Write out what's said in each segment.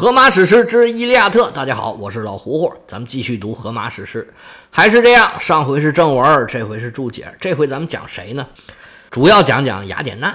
荷马史诗之《伊利亚特》，大家好，我是老胡胡，咱们继续读荷马史诗。还是这样，上回是正文，这回是注解。这回咱们讲谁呢？主要讲讲雅典娜。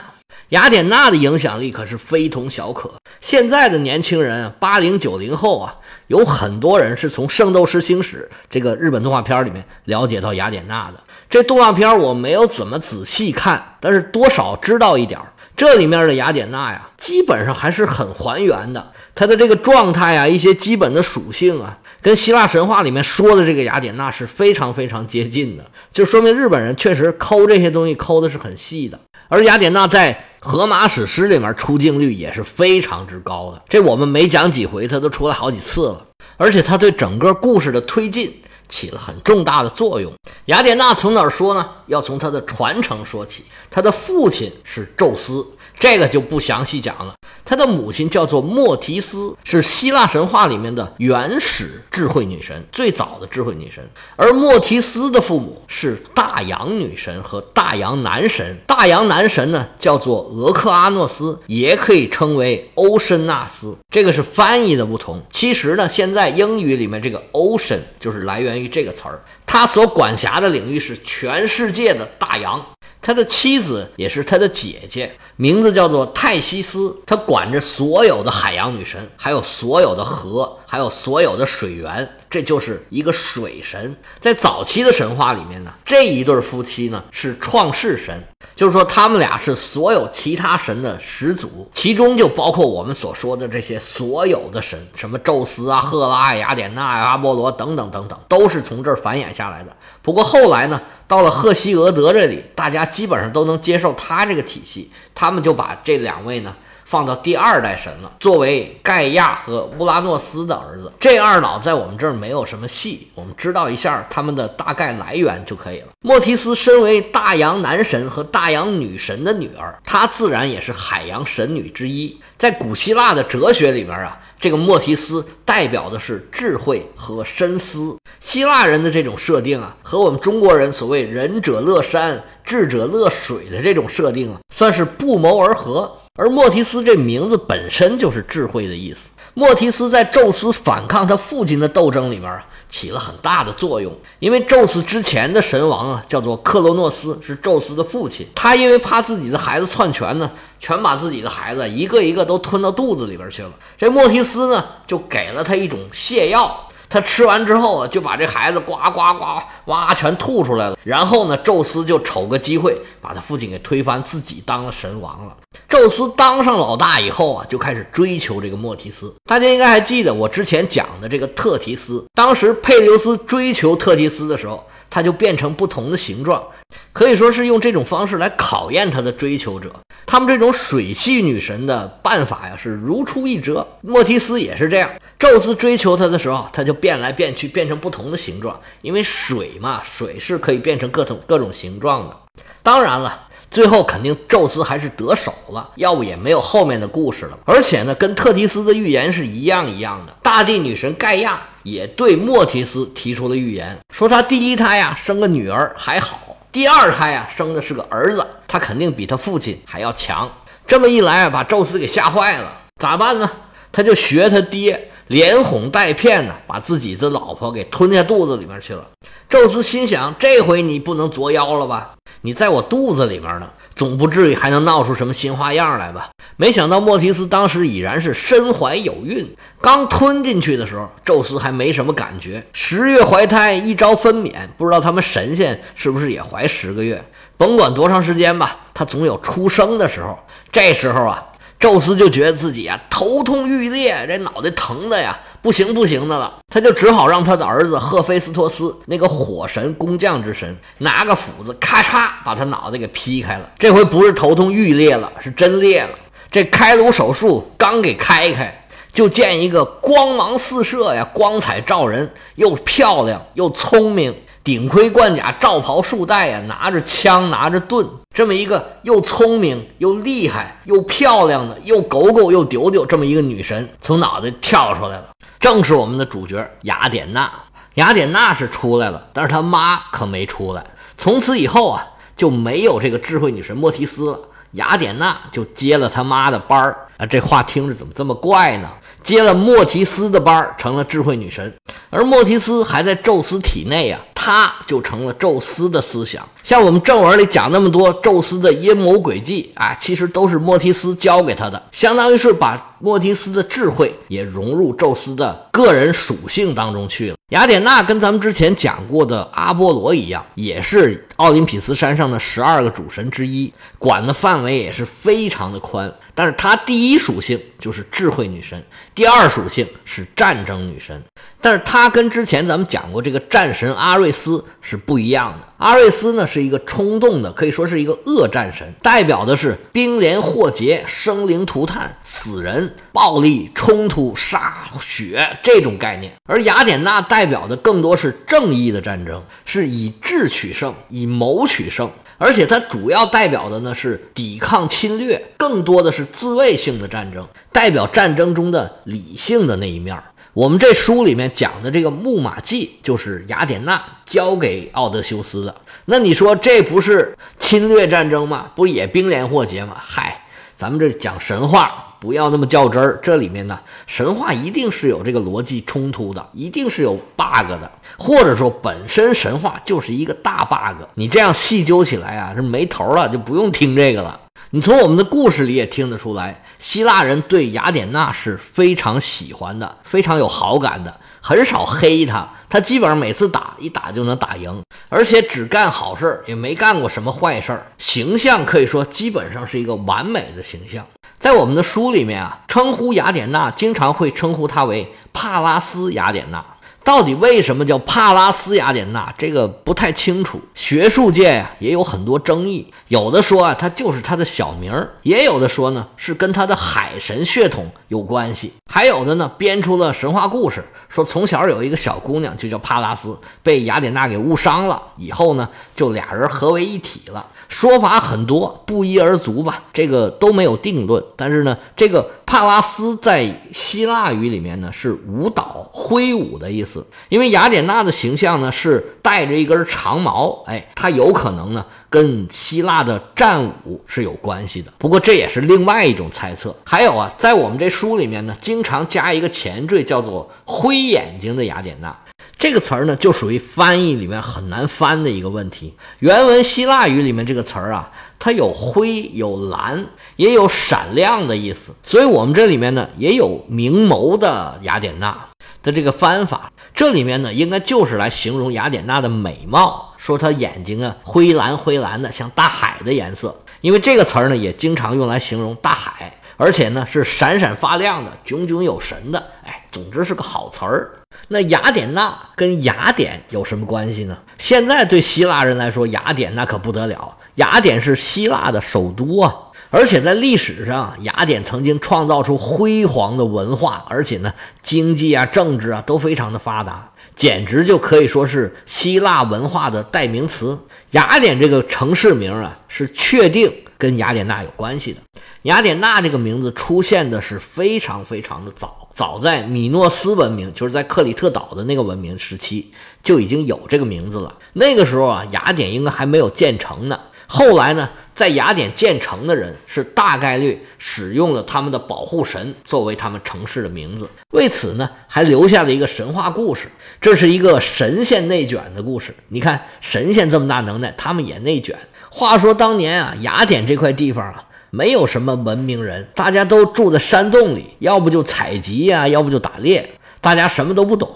雅典娜的影响力可是非同小可。现在的年轻人，八零九零后啊，有很多人是从《圣斗士星矢》这个日本动画片里面了解到雅典娜的。这动画片我没有怎么仔细看，但是多少知道一点儿。这里面的雅典娜呀，基本上还是很还原的。她的这个状态啊，一些基本的属性啊，跟希腊神话里面说的这个雅典娜是非常非常接近的。就说明日本人确实抠这些东西抠的是很细的。而雅典娜在荷马史诗里面出镜率也是非常之高的。这我们没讲几回，它都出来好几次了。而且它对整个故事的推进起了很重大的作用。雅典娜从哪儿说呢？要从她的传承说起。她的父亲是宙斯。这个就不详细讲了。他的母亲叫做莫提斯，是希腊神话里面的原始智慧女神，最早的智慧女神。而莫提斯的父母是大洋女神和大洋男神。大洋男神呢，叫做俄克阿诺斯，也可以称为欧申纳斯。这个是翻译的不同。其实呢，现在英语里面这个 ocean 就是来源于这个词儿。他所管辖的领域是全世界的大洋。他的妻子也是他的姐姐，名字叫做泰西斯。他管着所有的海洋女神，还有所有的河，还有所有的水源。这就是一个水神，在早期的神话里面呢，这一对夫妻呢是创世神，就是说他们俩是所有其他神的始祖，其中就包括我们所说的这些所有的神，什么宙斯啊、赫拉、雅典娜、阿波罗等等等等，都是从这儿繁衍下来的。不过后来呢，到了赫西俄德这里，大家基本上都能接受他这个体系，他们就把这两位呢。放到第二代神了，作为盖亚和乌拉诺斯的儿子。这二老在我们这儿没有什么戏，我们知道一下他们的大概来源就可以了。莫提斯身为大洋男神和大洋女神的女儿，她自然也是海洋神女之一。在古希腊的哲学里面啊，这个莫提斯代表的是智慧和深思。希腊人的这种设定啊，和我们中国人所谓仁者乐山，智者乐水的这种设定啊，算是不谋而合。而莫提斯这名字本身就是智慧的意思。莫提斯在宙斯反抗他父亲的斗争里面啊，起了很大的作用。因为宙斯之前的神王啊，叫做克罗诺斯，是宙斯的父亲。他因为怕自己的孩子篡权呢，全把自己的孩子一个一个都吞到肚子里边去了。这莫提斯呢，就给了他一种泻药。他吃完之后啊，就把这孩子呱呱呱哇全吐出来了。然后呢，宙斯就瞅个机会把他父亲给推翻，自己当了神王了。宙斯当上老大以后啊，就开始追求这个莫提斯。大家应该还记得我之前讲的这个特提斯，当时佩琉斯追求特提斯的时候。他就变成不同的形状，可以说是用这种方式来考验他的追求者。他们这种水系女神的办法呀，是如出一辙。莫提斯也是这样，宙斯追求她的时候，她就变来变去，变成不同的形状。因为水嘛，水是可以变成各种各种形状的。当然了。最后肯定宙斯还是得手了，要不也没有后面的故事了。而且呢，跟特提斯的预言是一样一样的。大地女神盖亚也对莫提斯提出了预言，说他第一胎呀生个女儿还好，第二胎啊生的是个儿子，他肯定比他父亲还要强。这么一来啊，把宙斯给吓坏了，咋办呢？他就学他爹，连哄带骗的把自己的老婆给吞下肚子里面去了。宙斯心想，这回你不能作妖了吧？你在我肚子里面呢，总不至于还能闹出什么新花样来吧？没想到莫提斯当时已然是身怀有孕，刚吞进去的时候，宙斯还没什么感觉。十月怀胎，一朝分娩，不知道他们神仙是不是也怀十个月？甭管多长时间吧，他总有出生的时候。这时候啊。宙斯就觉得自己啊头痛欲裂，这脑袋疼的呀不行不行的了，他就只好让他的儿子赫菲斯托斯，那个火神工匠之神，拿个斧子咔嚓把他脑袋给劈开了。这回不是头痛欲裂了，是真裂了。这开颅手术刚给开开，就见一个光芒四射呀，光彩照人，又漂亮又聪明。顶盔贯甲，罩袍束带呀，拿着枪，拿着盾，这么一个又聪明又厉害又漂亮的，又狗狗又丢丢，这么一个女神从脑袋跳出来了，正是我们的主角雅典娜。雅典娜是出来了，但是她妈可没出来。从此以后啊，就没有这个智慧女神莫提斯了，雅典娜就接了她妈的班儿啊。这话听着怎么这么怪呢？接了莫提斯的班儿，成了智慧女神。而莫提斯还在宙斯体内啊，他就成了宙斯的思想。像我们正文里讲那么多宙斯的阴谋诡计啊，其实都是莫提斯教给他的，相当于是把莫提斯的智慧也融入宙斯的个人属性当中去了。雅典娜跟咱们之前讲过的阿波罗一样，也是奥林匹斯山上的十二个主神之一，管的范围也是非常的宽。但是她第一属性就是智慧女神，第二属性是战争女神。但是她跟之前咱们讲过这个战神阿瑞斯是不一样的。阿瑞斯呢是一个冲动的，可以说是一个恶战神，代表的是兵连祸结、生灵涂炭、死人、暴力冲突、杀血这种概念。而雅典娜代表的更多是正义的战争，是以智取胜、以谋取胜，而且它主要代表的呢是抵抗侵略，更多的是自卫性的战争，代表战争中的理性的那一面。我们这书里面讲的这个木马计，就是雅典娜交给奥德修斯的。那你说这不是侵略战争吗？不也兵连祸结吗？嗨，咱们这讲神话，不要那么较真儿。这里面呢，神话一定是有这个逻辑冲突的，一定是有 bug 的，或者说本身神话就是一个大 bug。你这样细究起来啊，是没头了，就不用听这个了。你从我们的故事里也听得出来，希腊人对雅典娜是非常喜欢的，非常有好感的，很少黑她。她基本上每次打一打就能打赢，而且只干好事儿，也没干过什么坏事儿，形象可以说基本上是一个完美的形象。在我们的书里面啊，称呼雅典娜经常会称呼她为帕拉斯雅典娜。到底为什么叫帕拉斯雅典娜？这个不太清楚，学术界呀也有很多争议。有的说啊，它就是他的小名儿；也有的说呢，是跟他的海神血统有关系；还有的呢，编出了神话故事，说从小有一个小姑娘就叫帕拉斯，被雅典娜给误伤了，以后呢，就俩人合为一体了。说法很多，不一而足吧，这个都没有定论。但是呢，这个帕拉斯在希腊语里面呢是舞蹈、挥舞的意思。因为雅典娜的形象呢是带着一根长矛，哎，它有可能呢跟希腊的战舞是有关系的。不过这也是另外一种猜测。还有啊，在我们这书里面呢，经常加一个前缀，叫做“灰眼睛的雅典娜”。这个词儿呢，就属于翻译里面很难翻的一个问题。原文希腊语里面这个词儿啊，它有灰、有蓝，也有闪亮的意思。所以，我们这里面呢，也有明眸的雅典娜的这个翻法。这里面呢，应该就是来形容雅典娜的美貌，说她眼睛啊灰蓝灰蓝的，像大海的颜色。因为这个词儿呢，也经常用来形容大海，而且呢是闪闪发亮的、炯炯有神的。哎，总之是个好词儿。那雅典娜跟雅典有什么关系呢？现在对希腊人来说，雅典那可不得了。雅典是希腊的首都啊，而且在历史上，雅典曾经创造出辉煌的文化，而且呢，经济啊、政治啊都非常的发达，简直就可以说是希腊文化的代名词。雅典这个城市名啊，是确定跟雅典娜有关系的。雅典娜这个名字出现的是非常非常的早，早在米诺斯文明，就是在克里特岛的那个文明时期就已经有这个名字了。那个时候啊，雅典应该还没有建成呢。后来呢，在雅典建成的人是大概率使用了他们的保护神作为他们城市的名字，为此呢，还留下了一个神话故事。这是一个神仙内卷的故事。你看，神仙这么大能耐，他们也内卷。话说当年啊，雅典这块地方啊。没有什么文明人，大家都住在山洞里，要不就采集呀，要不就打猎，大家什么都不懂。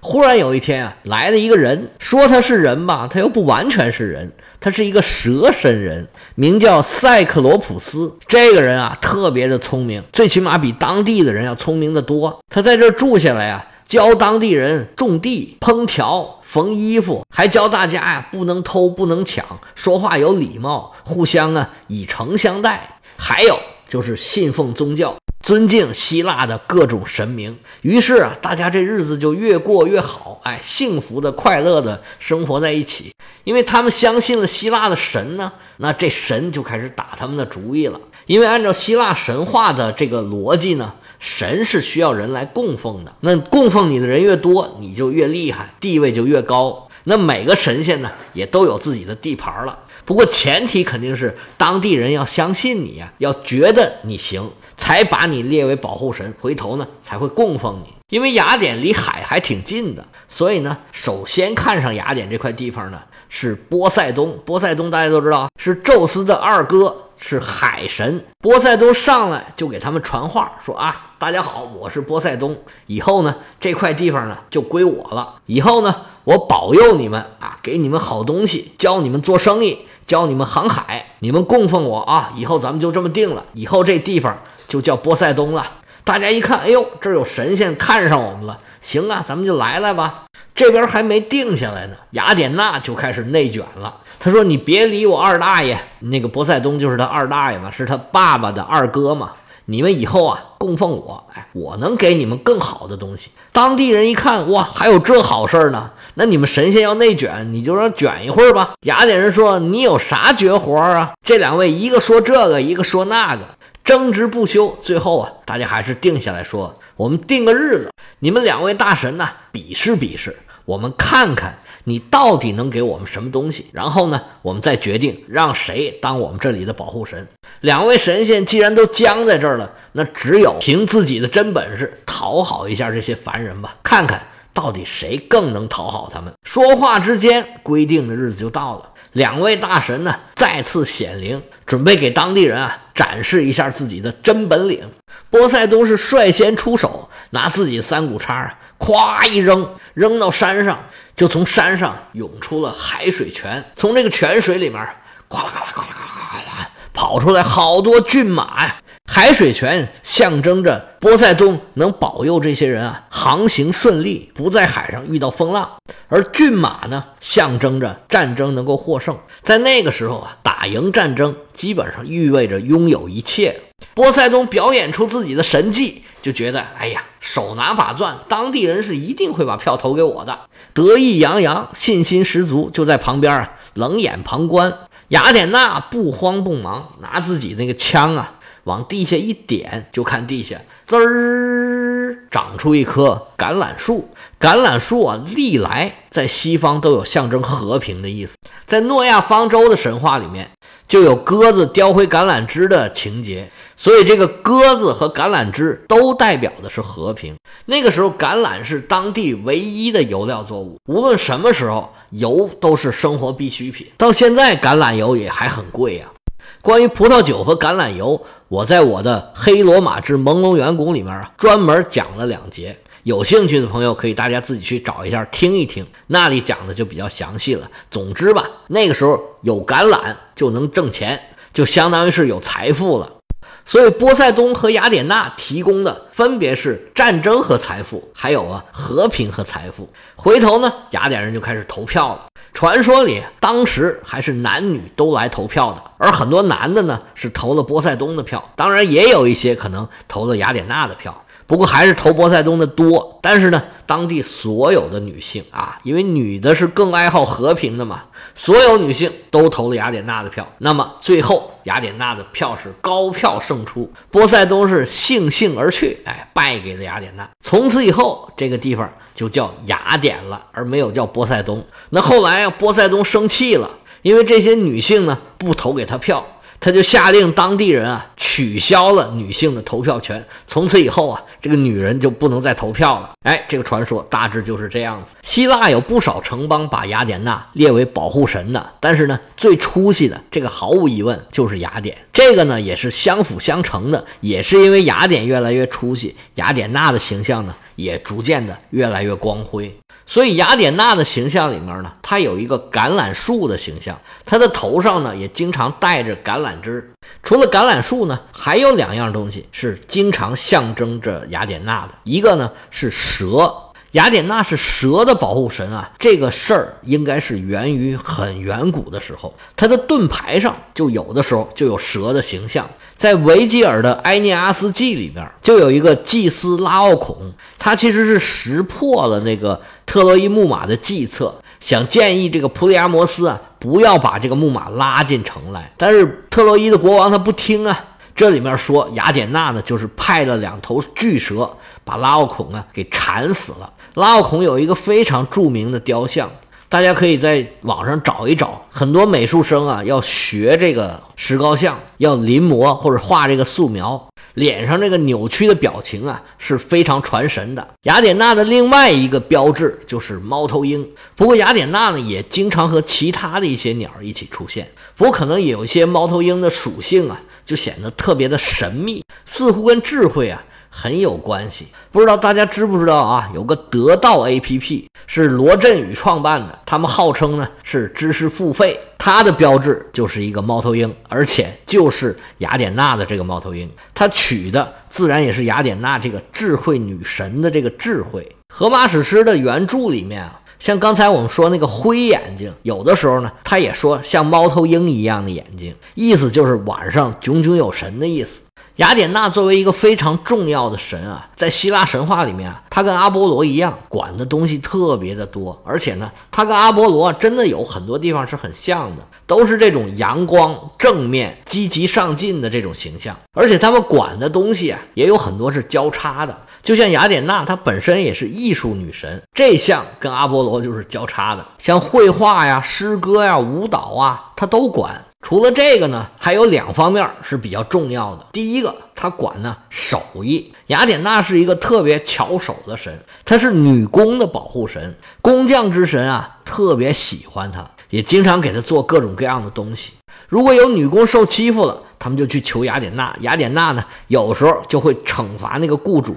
忽然有一天啊，来了一个人，说他是人吧，他又不完全是人，他是一个蛇身人，名叫塞克罗普斯。这个人啊，特别的聪明，最起码比当地的人要聪明的多。他在这住下来啊，教当地人种地、烹调、缝衣服，还教大家呀，不能偷，不能抢，说话有礼貌，互相啊以诚相待。还有就是信奉宗教，尊敬希腊的各种神明，于是啊，大家这日子就越过越好，哎，幸福的、快乐的生活在一起。因为他们相信了希腊的神呢，那这神就开始打他们的主意了。因为按照希腊神话的这个逻辑呢，神是需要人来供奉的，那供奉你的人越多，你就越厉害，地位就越高。那每个神仙呢，也都有自己的地盘了。不过前提肯定是当地人要相信你呀，要觉得你行，才把你列为保护神，回头呢才会供奉你。因为雅典离海还挺近的，所以呢，首先看上雅典这块地方呢是波塞冬。波塞冬大家都知道是宙斯的二哥，是海神。波塞冬上来就给他们传话说啊，大家好，我是波塞冬，以后呢这块地方呢就归我了，以后呢我保佑你们啊，给你们好东西，教你们做生意，教你们航海，你们供奉我啊，以后咱们就这么定了，以后这地方就叫波塞冬了。大家一看，哎呦，这有神仙看上我们了，行啊，咱们就来来吧。这边还没定下来呢，雅典娜就开始内卷了。他说：“你别理我二大爷，那个波塞冬就是他二大爷嘛，是他爸爸的二哥嘛。你们以后啊，供奉我，哎，我能给你们更好的东西。”当地人一看，哇，还有这好事呢？那你们神仙要内卷，你就让卷一会儿吧。雅典人说：“你有啥绝活啊？”这两位一个说这个，一个说那个。争执不休，最后啊，大家还是定下来说，我们定个日子，你们两位大神呢，比试比试，我们看看你到底能给我们什么东西，然后呢，我们再决定让谁当我们这里的保护神。两位神仙既然都僵在这儿了，那只有凭自己的真本事讨好一下这些凡人吧，看看到底谁更能讨好他们。说话之间，规定的日子就到了。两位大神呢再次显灵，准备给当地人啊展示一下自己的真本领。波塞冬是率先出手，拿自己三股叉啊，咵一扔，扔到山上，就从山上涌出了海水泉。从这个泉水里面，咵啦咵啦咵啦咵啦，跑出来好多骏马呀。海水泉象征着波塞冬能保佑这些人啊航行顺利，不在海上遇到风浪；而骏马呢，象征着战争能够获胜。在那个时候啊，打赢战争基本上意味着拥有一切。波塞冬表演出自己的神迹，就觉得哎呀，手拿把钻，当地人是一定会把票投给我的，得意洋洋，信心十足，就在旁边啊冷眼旁观。雅典娜不慌不忙，拿自己那个枪啊。往地下一点，就看地下滋儿长出一棵橄榄树。橄榄树啊，历来在西方都有象征和平的意思。在诺亚方舟的神话里面，就有鸽子叼回橄榄枝的情节。所以，这个鸽子和橄榄枝都代表的是和平。那个时候，橄榄是当地唯一的油料作物，无论什么时候，油都是生活必需品。到现在，橄榄油也还很贵呀。关于葡萄酒和橄榄油，我在我的《黑罗马之朦胧远古》里面啊，专门讲了两节。有兴趣的朋友可以大家自己去找一下听一听，那里讲的就比较详细了。总之吧，那个时候有橄榄就能挣钱，就相当于是有财富了。所以波塞冬和雅典娜提供的分别是战争和财富，还有啊和平和财富。回头呢，雅典人就开始投票了。传说里，当时还是男女都来投票的，而很多男的呢是投了波塞冬的票，当然也有一些可能投了雅典娜的票。不过还是投波塞冬的多，但是呢，当地所有的女性啊，因为女的是更爱好和平的嘛，所有女性都投了雅典娜的票。那么最后雅典娜的票是高票胜出，波塞冬是悻悻而去，哎，败给了雅典娜。从此以后，这个地方就叫雅典了，而没有叫波塞冬。那后来啊，波塞冬生气了，因为这些女性呢不投给他票。他就下令当地人啊取消了女性的投票权，从此以后啊，这个女人就不能再投票了。哎，这个传说大致就是这样子。希腊有不少城邦把雅典娜列为保护神的，但是呢，最出息的这个毫无疑问就是雅典。这个呢也是相辅相成的，也是因为雅典越来越出息，雅典娜的形象呢也逐渐的越来越光辉。所以雅典娜的形象里面呢，她有一个橄榄树的形象，她的头上呢也经常带着橄榄枝。除了橄榄树呢，还有两样东西是经常象征着雅典娜的，一个呢是蛇。雅典娜是蛇的保护神啊，这个事儿应该是源于很远古的时候，她的盾牌上就有的时候就有蛇的形象。在维吉尔的《埃涅阿斯纪》里边，就有一个祭司拉奥孔，他其实是识破了那个特洛伊木马的计策，想建议这个普里阿摩斯啊不要把这个木马拉进城来。但是特洛伊的国王他不听啊。这里面说雅典娜呢，就是派了两头巨蛇把拉奥孔啊给缠死了。拉奥孔有一个非常著名的雕像。大家可以在网上找一找，很多美术生啊要学这个石膏像，要临摹或者画这个素描。脸上这个扭曲的表情啊是非常传神的。雅典娜的另外一个标志就是猫头鹰，不过雅典娜呢也经常和其他的一些鸟儿一起出现，不过可能也有一些猫头鹰的属性啊，就显得特别的神秘，似乎跟智慧啊。很有关系，不知道大家知不知道啊？有个得道 APP 是罗振宇创办的，他们号称呢是知识付费，它的标志就是一个猫头鹰，而且就是雅典娜的这个猫头鹰，它取的自然也是雅典娜这个智慧女神的这个智慧。荷马史诗的原著里面啊，像刚才我们说那个灰眼睛，有的时候呢，他也说像猫头鹰一样的眼睛，意思就是晚上炯炯有神的意思。雅典娜作为一个非常重要的神啊，在希腊神话里面啊，她跟阿波罗一样，管的东西特别的多，而且呢，她跟阿波罗真的有很多地方是很像的，都是这种阳光、正面、积极上进的这种形象，而且他们管的东西啊，也有很多是交叉的，就像雅典娜，她本身也是艺术女神，这项跟阿波罗就是交叉的，像绘画呀、诗歌呀、舞蹈啊，她都管。除了这个呢，还有两方面是比较重要的。第一个，他管呢手艺。雅典娜是一个特别巧手的神，她是女工的保护神，工匠之神啊，特别喜欢她，也经常给她做各种各样的东西。如果有女工受欺负了，他们就去求雅典娜，雅典娜呢，有时候就会惩罚那个雇主。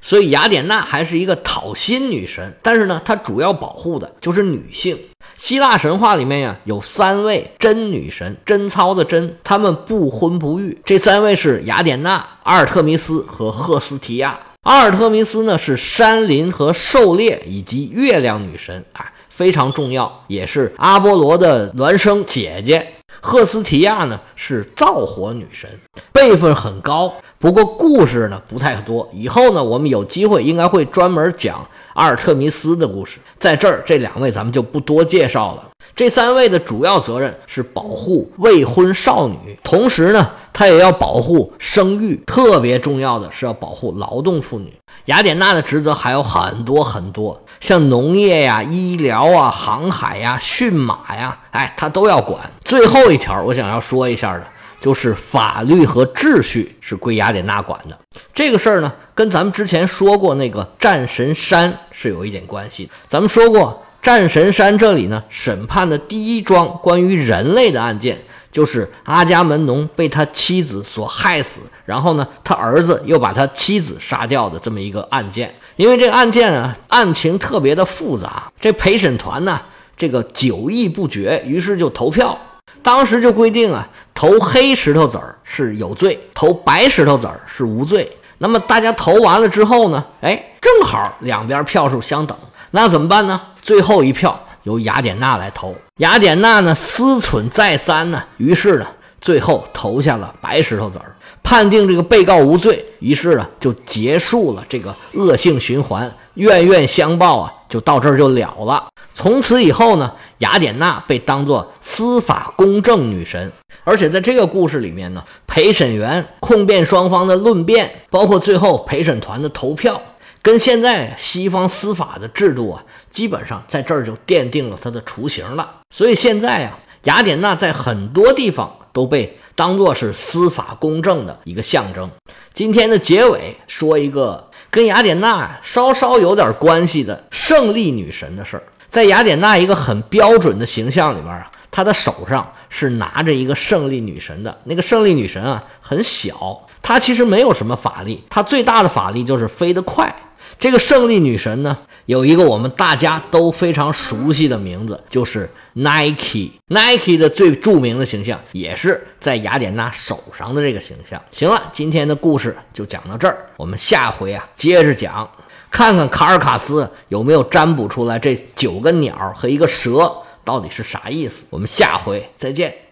所以雅典娜还是一个讨薪女神，但是呢，她主要保护的就是女性。希腊神话里面呀，有三位真女神，贞操的贞，她们不婚不育。这三位是雅典娜、阿尔特弥斯和赫斯提亚。阿尔特弥斯呢是山林和狩猎以及月亮女神，啊，非常重要，也是阿波罗的孪生姐姐。赫斯提亚呢是造火女神，辈分很高。不过故事呢不太多，以后呢我们有机会应该会专门讲阿尔特弥斯的故事。在这儿，这两位咱们就不多介绍了。这三位的主要责任是保护未婚少女，同时呢，他也要保护生育。特别重要的是要保护劳动妇女。雅典娜的职责还有很多很多，像农业呀、医疗啊、航海呀、驯马呀，哎，他都要管。最后一条，我想要说一下的。就是法律和秩序是归雅典娜管的，这个事儿呢，跟咱们之前说过那个战神山是有一点关系。咱们说过，战神山这里呢，审判的第一桩关于人类的案件，就是阿伽门农被他妻子所害死，然后呢，他儿子又把他妻子杀掉的这么一个案件。因为这个案件啊，案情特别的复杂，这陪审团呢，这个久议不决，于是就投票。当时就规定啊，投黑石头子儿是有罪，投白石头子儿是无罪。那么大家投完了之后呢，哎，正好两边票数相等，那怎么办呢？最后一票由雅典娜来投。雅典娜呢思忖再三呢，于是呢，最后投下了白石头子儿，判定这个被告无罪。于是呢，就结束了这个恶性循环，冤冤相报啊，就到这儿就了了。从此以后呢。雅典娜被当作司法公正女神，而且在这个故事里面呢，陪审员控辩双方的论辩，包括最后陪审团的投票，跟现在西方司法的制度啊，基本上在这儿就奠定了它的雏形了。所以现在啊，雅典娜在很多地方都被当作是司法公正的一个象征。今天的结尾说一个跟雅典娜稍稍有点关系的胜利女神的事儿。在雅典娜一个很标准的形象里面啊，她的手上是拿着一个胜利女神的。那个胜利女神啊，很小，她其实没有什么法力，她最大的法力就是飞得快。这个胜利女神呢，有一个我们大家都非常熟悉的名字，就是 Nike。Nike 的最著名的形象也是在雅典娜手上的这个形象。行了，今天的故事就讲到这儿，我们下回啊接着讲。看看卡尔卡斯有没有占卜出来这九个鸟和一个蛇到底是啥意思？我们下回再见。